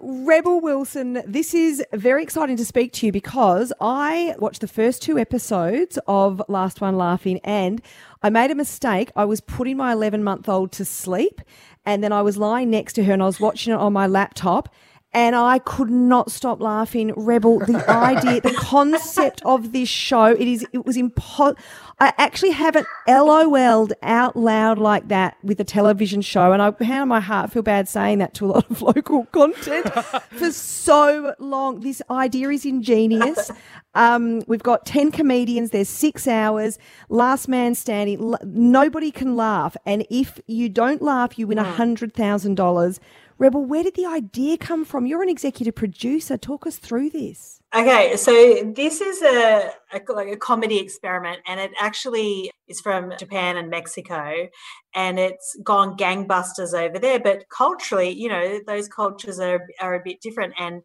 Rebel Wilson, this is very exciting to speak to you because I watched the first two episodes of Last One Laughing and I made a mistake. I was putting my 11 month old to sleep and then I was lying next to her and I was watching it on my laptop and I could not stop laughing. Rebel, the idea, the concept of this show, it is, it was impossible. I actually haven't LOL'd out loud like that with a television show. And I pound my heart, feel bad saying that to a lot of local content for so long. This idea is ingenious. Um, we've got 10 comedians. There's six hours. Last man standing. Nobody can laugh. And if you don't laugh, you win a $100,000. Rebel, where did the idea come from? You're an executive producer. Talk us through this. Okay, so this is a, a, like a comedy experiment, and it actually is from Japan and Mexico, and it's gone gangbusters over there. But culturally, you know, those cultures are are a bit different. And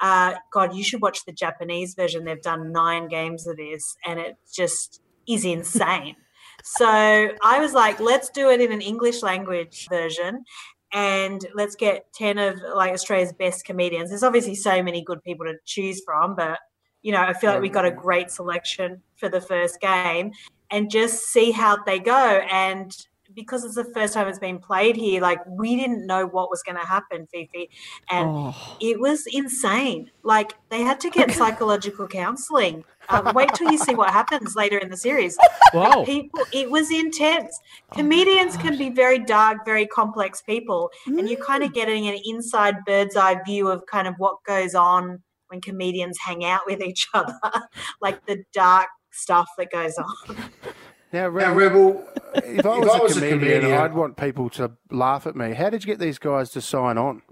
uh, God, you should watch the Japanese version. They've done nine games of this, and it just is insane. so I was like, let's do it in an English language version and let's get 10 of like Australia's best comedians. There's obviously so many good people to choose from, but you know, I feel like we got a great selection for the first game and just see how they go. And because it's the first time it's been played here, like we didn't know what was going to happen, Fifi, and oh. it was insane. Like they had to get psychological counselling. Um, wait till you see what happens later in the series. Wow, people, it was intense. Oh Comedians can be very dark, very complex people, mm. and you're kind of getting an inside bird's eye view of kind of what goes on when comedians hang out with each other, like the dark stuff that goes on. Now, Rebel, now, Rebel if I was, if I was a, comedian, a, comedian, I'd want people to laugh at me. How did you get these guys to sign on?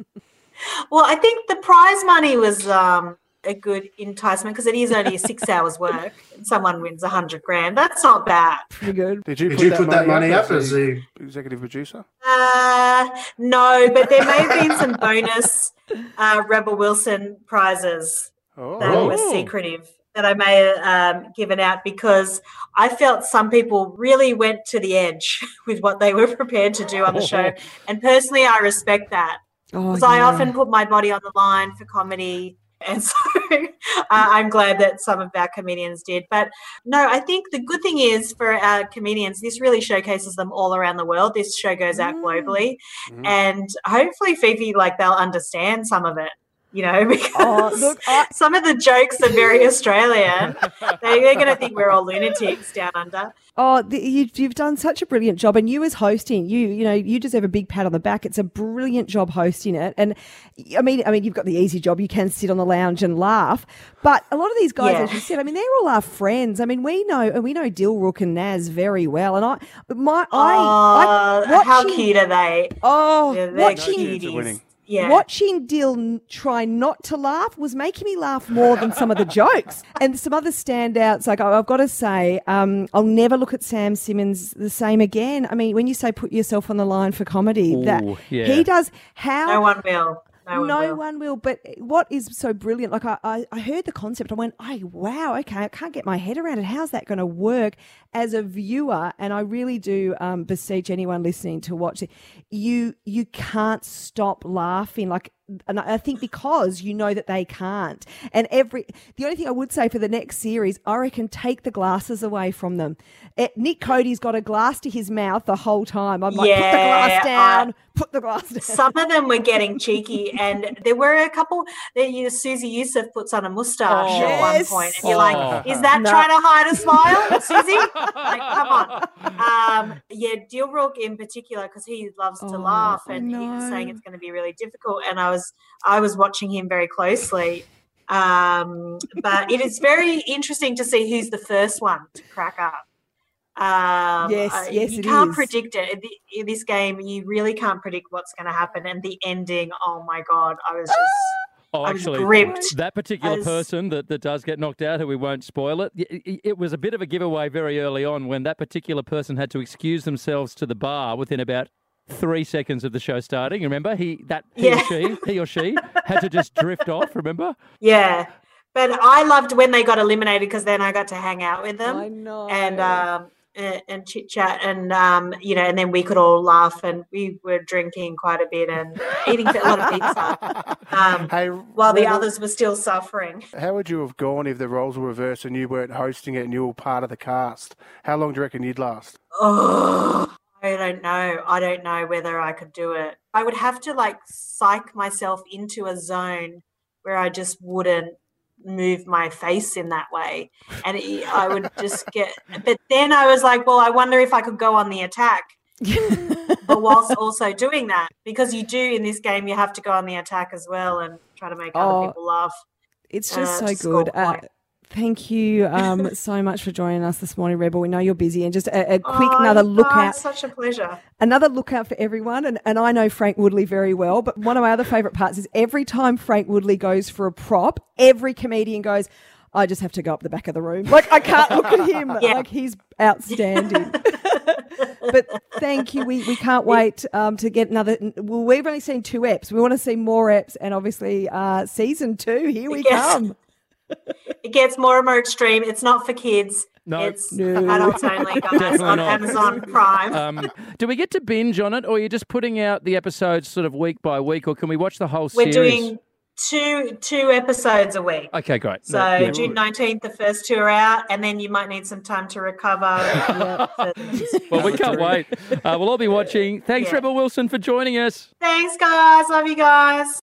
Well, I think the prize money was um, a good enticement because it is only six hours work and someone wins a hundred grand. That's not bad. Pretty good. Did you did put, you that, put money that money up, up as the executive producer? Uh, no, but there may have been some bonus uh, Rebel Wilson prizes oh. that were secretive that I may have um, given out because I felt some people really went to the edge with what they were prepared to do on the show. And personally, I respect that because oh, yeah. I often put my body on the line for comedy. And so uh, I'm glad that some of our comedians did. But no, I think the good thing is for our comedians, this really showcases them all around the world. This show goes out mm. globally. Mm. And hopefully, Fifi, like they'll understand some of it you know, because oh, look, I... some of the jokes are very Australian. they, are going to think we're all lunatics down under. Oh, the, you, you've done such a brilliant job, and you as hosting, you you know, you deserve a big pat on the back. It's a brilliant job hosting it, and I mean, I mean, you've got the easy job. You can sit on the lounge and laugh, but a lot of these guys, yeah. as you said, I mean, they're all our friends. I mean, we know, and we know Dilruk and Naz very well, and I, my, I, I watching, how cute are they? Oh, yeah, watching yeah. watching Dill try not to laugh was making me laugh more than some of the jokes. And some other standouts, like I've got to say, um, I'll never look at Sam Simmons the same again. I mean, when you say put yourself on the line for comedy, Ooh, that yeah. he does how no one will. No, one, no will. one will. But what is so brilliant? Like I, I, I heard the concept. I went, oh wow, okay, I can't get my head around it. How's that going to work as a viewer? And I really do um, beseech anyone listening to watch it. You you can't stop laughing. Like and I think because you know that they can't. And every the only thing I would say for the next series, I reckon take the glasses away from them. It, eh, Nick Cody's got a glass to his mouth the whole time. I'm like, yeah, put the glass down, I, put the glass down. Some of them were getting cheeky, and there were a couple that you know, Susie Youssef puts on a mustache oh, at yes. one point, and you're oh. like, is that no. trying to hide a smile, Susie? like, come on. Um, yeah, Dilruk in particular, because he loves to oh, laugh, and no. he was saying it's going to be really difficult, and I was was I was watching him very closely. Um, but it is very interesting to see who's the first one to crack up. Um, yes, yes, you can't is. predict it in this game. You really can't predict what's going to happen, and the ending. Oh my god, I was just. Oh, actually, that particular was... person that, that does get knocked out, who we won't spoil it, it, it was a bit of a giveaway very early on when that particular person had to excuse themselves to the bar within about three seconds of the show starting. Remember, he that he yeah. or she, he or she had to just drift off. Remember? Yeah, but I loved when they got eliminated because then I got to hang out with them. I know, and um, and, and chit chat, and um, you know, and then we could all laugh, and we were drinking quite a bit and eating a lot of pizza, um, hey, while the others were still suffering. How would you have gone if the roles were reversed and you weren't hosting it and you were part of the cast? How long do you reckon you'd last? Oh, I don't know. I don't know whether I could do it. I would have to like psych myself into a zone where I just wouldn't move my face in that way. And it, I would just get, but then I was like, well, I wonder if I could go on the attack. but whilst also doing that, because you do in this game, you have to go on the attack as well and try to make oh, other people laugh. It's just uh, so good. Uh, Thank you um, so much for joining us this morning, Rebel. We know you're busy, and just a, a quick oh, another look oh, out. Such a pleasure. Another look out for everyone, and, and I know Frank Woodley very well. But one of my other favourite parts is every time Frank Woodley goes for a prop, every comedian goes, "I just have to go up the back of the room. Like I can't look at him. Yeah. Like he's outstanding." but thank you. We, we can't wait um, to get another. Well, we've only seen two eps. We want to see more eps, and obviously uh, season two. Here we yes. come. it gets more and more extreme. It's not for kids. No, it's no. adults only, guys, on not. Amazon Prime. Um, do we get to binge on it, or are you just putting out the episodes sort of week by week, or can we watch the whole We're series? We're doing two two episodes a week. Okay, great. So yeah. June nineteenth, the first two are out, and then you might need some time to recover. well, we can't wait. Uh, we'll all be watching. Thanks, yeah. Rebel Wilson, for joining us. Thanks, guys. Love you guys.